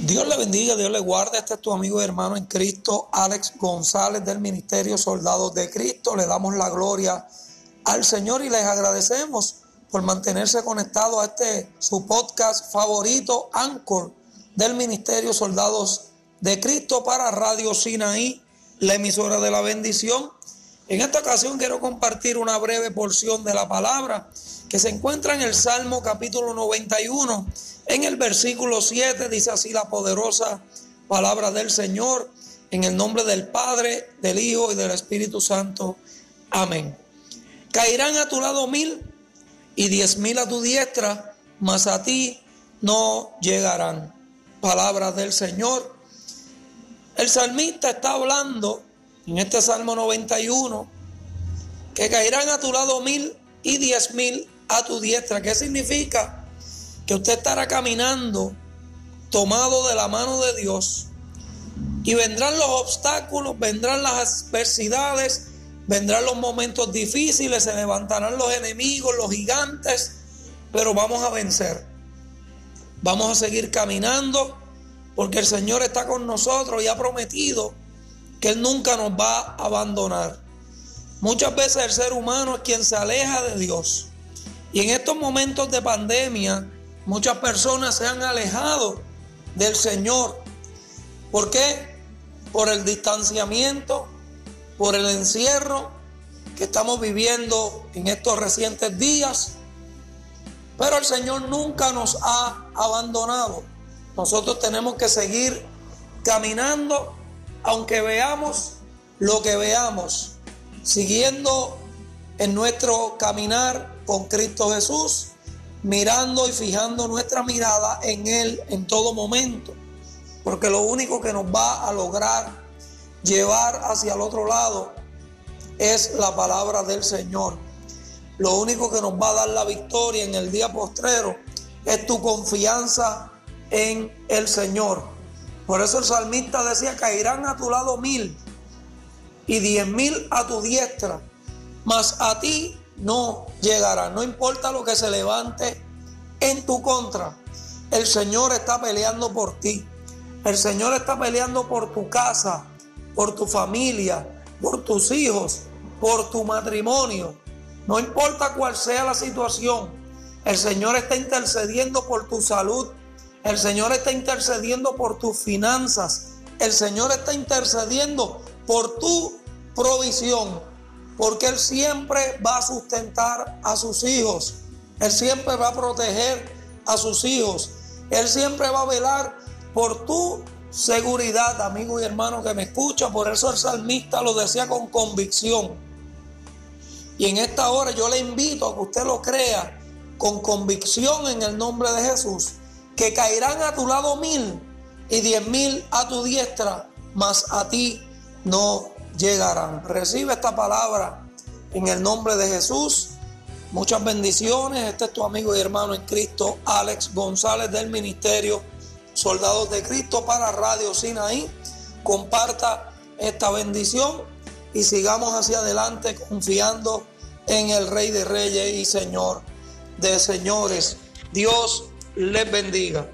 Dios le bendiga, Dios le guarde. Este es tu amigo y hermano en Cristo, Alex González del Ministerio Soldados de Cristo. Le damos la gloria al Señor y les agradecemos por mantenerse conectado a este su podcast favorito, Anchor, del Ministerio Soldados de Cristo para Radio Sinaí, la emisora de la bendición. En esta ocasión quiero compartir una breve porción de la palabra que se encuentra en el Salmo capítulo 91, en el versículo 7, dice así la poderosa palabra del Señor, en el nombre del Padre, del Hijo y del Espíritu Santo. Amén. Caerán a tu lado mil y diez mil a tu diestra, mas a ti no llegarán. Palabras del Señor. El salmista está hablando en este Salmo 91 que caerán a tu lado mil y diez mil a tu diestra. ¿Qué significa? Que usted estará caminando tomado de la mano de Dios y vendrán los obstáculos, vendrán las adversidades, vendrán los momentos difíciles, se levantarán los enemigos, los gigantes, pero vamos a vencer. Vamos a seguir caminando porque el Señor está con nosotros y ha prometido que Él nunca nos va a abandonar. Muchas veces el ser humano es quien se aleja de Dios. Y en estos momentos de pandemia, muchas personas se han alejado del Señor. ¿Por qué? Por el distanciamiento, por el encierro que estamos viviendo en estos recientes días. Pero el Señor nunca nos ha abandonado. Nosotros tenemos que seguir caminando, aunque veamos lo que veamos, siguiendo en nuestro caminar con Cristo Jesús, mirando y fijando nuestra mirada en Él en todo momento. Porque lo único que nos va a lograr llevar hacia el otro lado es la palabra del Señor. Lo único que nos va a dar la victoria en el día postrero es tu confianza en el Señor. Por eso el salmista decía, caerán a tu lado mil y diez mil a tu diestra, mas a ti no llegará. No importa lo que se levante en tu contra. El Señor está peleando por ti. El Señor está peleando por tu casa, por tu familia, por tus hijos, por tu matrimonio. No importa cuál sea la situación. El Señor está intercediendo por tu salud. El Señor está intercediendo por tus finanzas. El Señor está intercediendo por tu provisión. Porque Él siempre va a sustentar a sus hijos, Él siempre va a proteger a sus hijos, Él siempre va a velar por tu seguridad, amigo y hermano que me escucha, por eso el salmista lo decía con convicción. Y en esta hora yo le invito a que usted lo crea con convicción en el nombre de Jesús, que caerán a tu lado mil y diez mil a tu diestra, mas a ti no llegarán. Recibe esta palabra en el nombre de Jesús. Muchas bendiciones. Este es tu amigo y hermano en Cristo, Alex González del Ministerio Soldados de Cristo para Radio Sinaí. Comparta esta bendición y sigamos hacia adelante confiando en el Rey de Reyes y Señor de Señores. Dios les bendiga.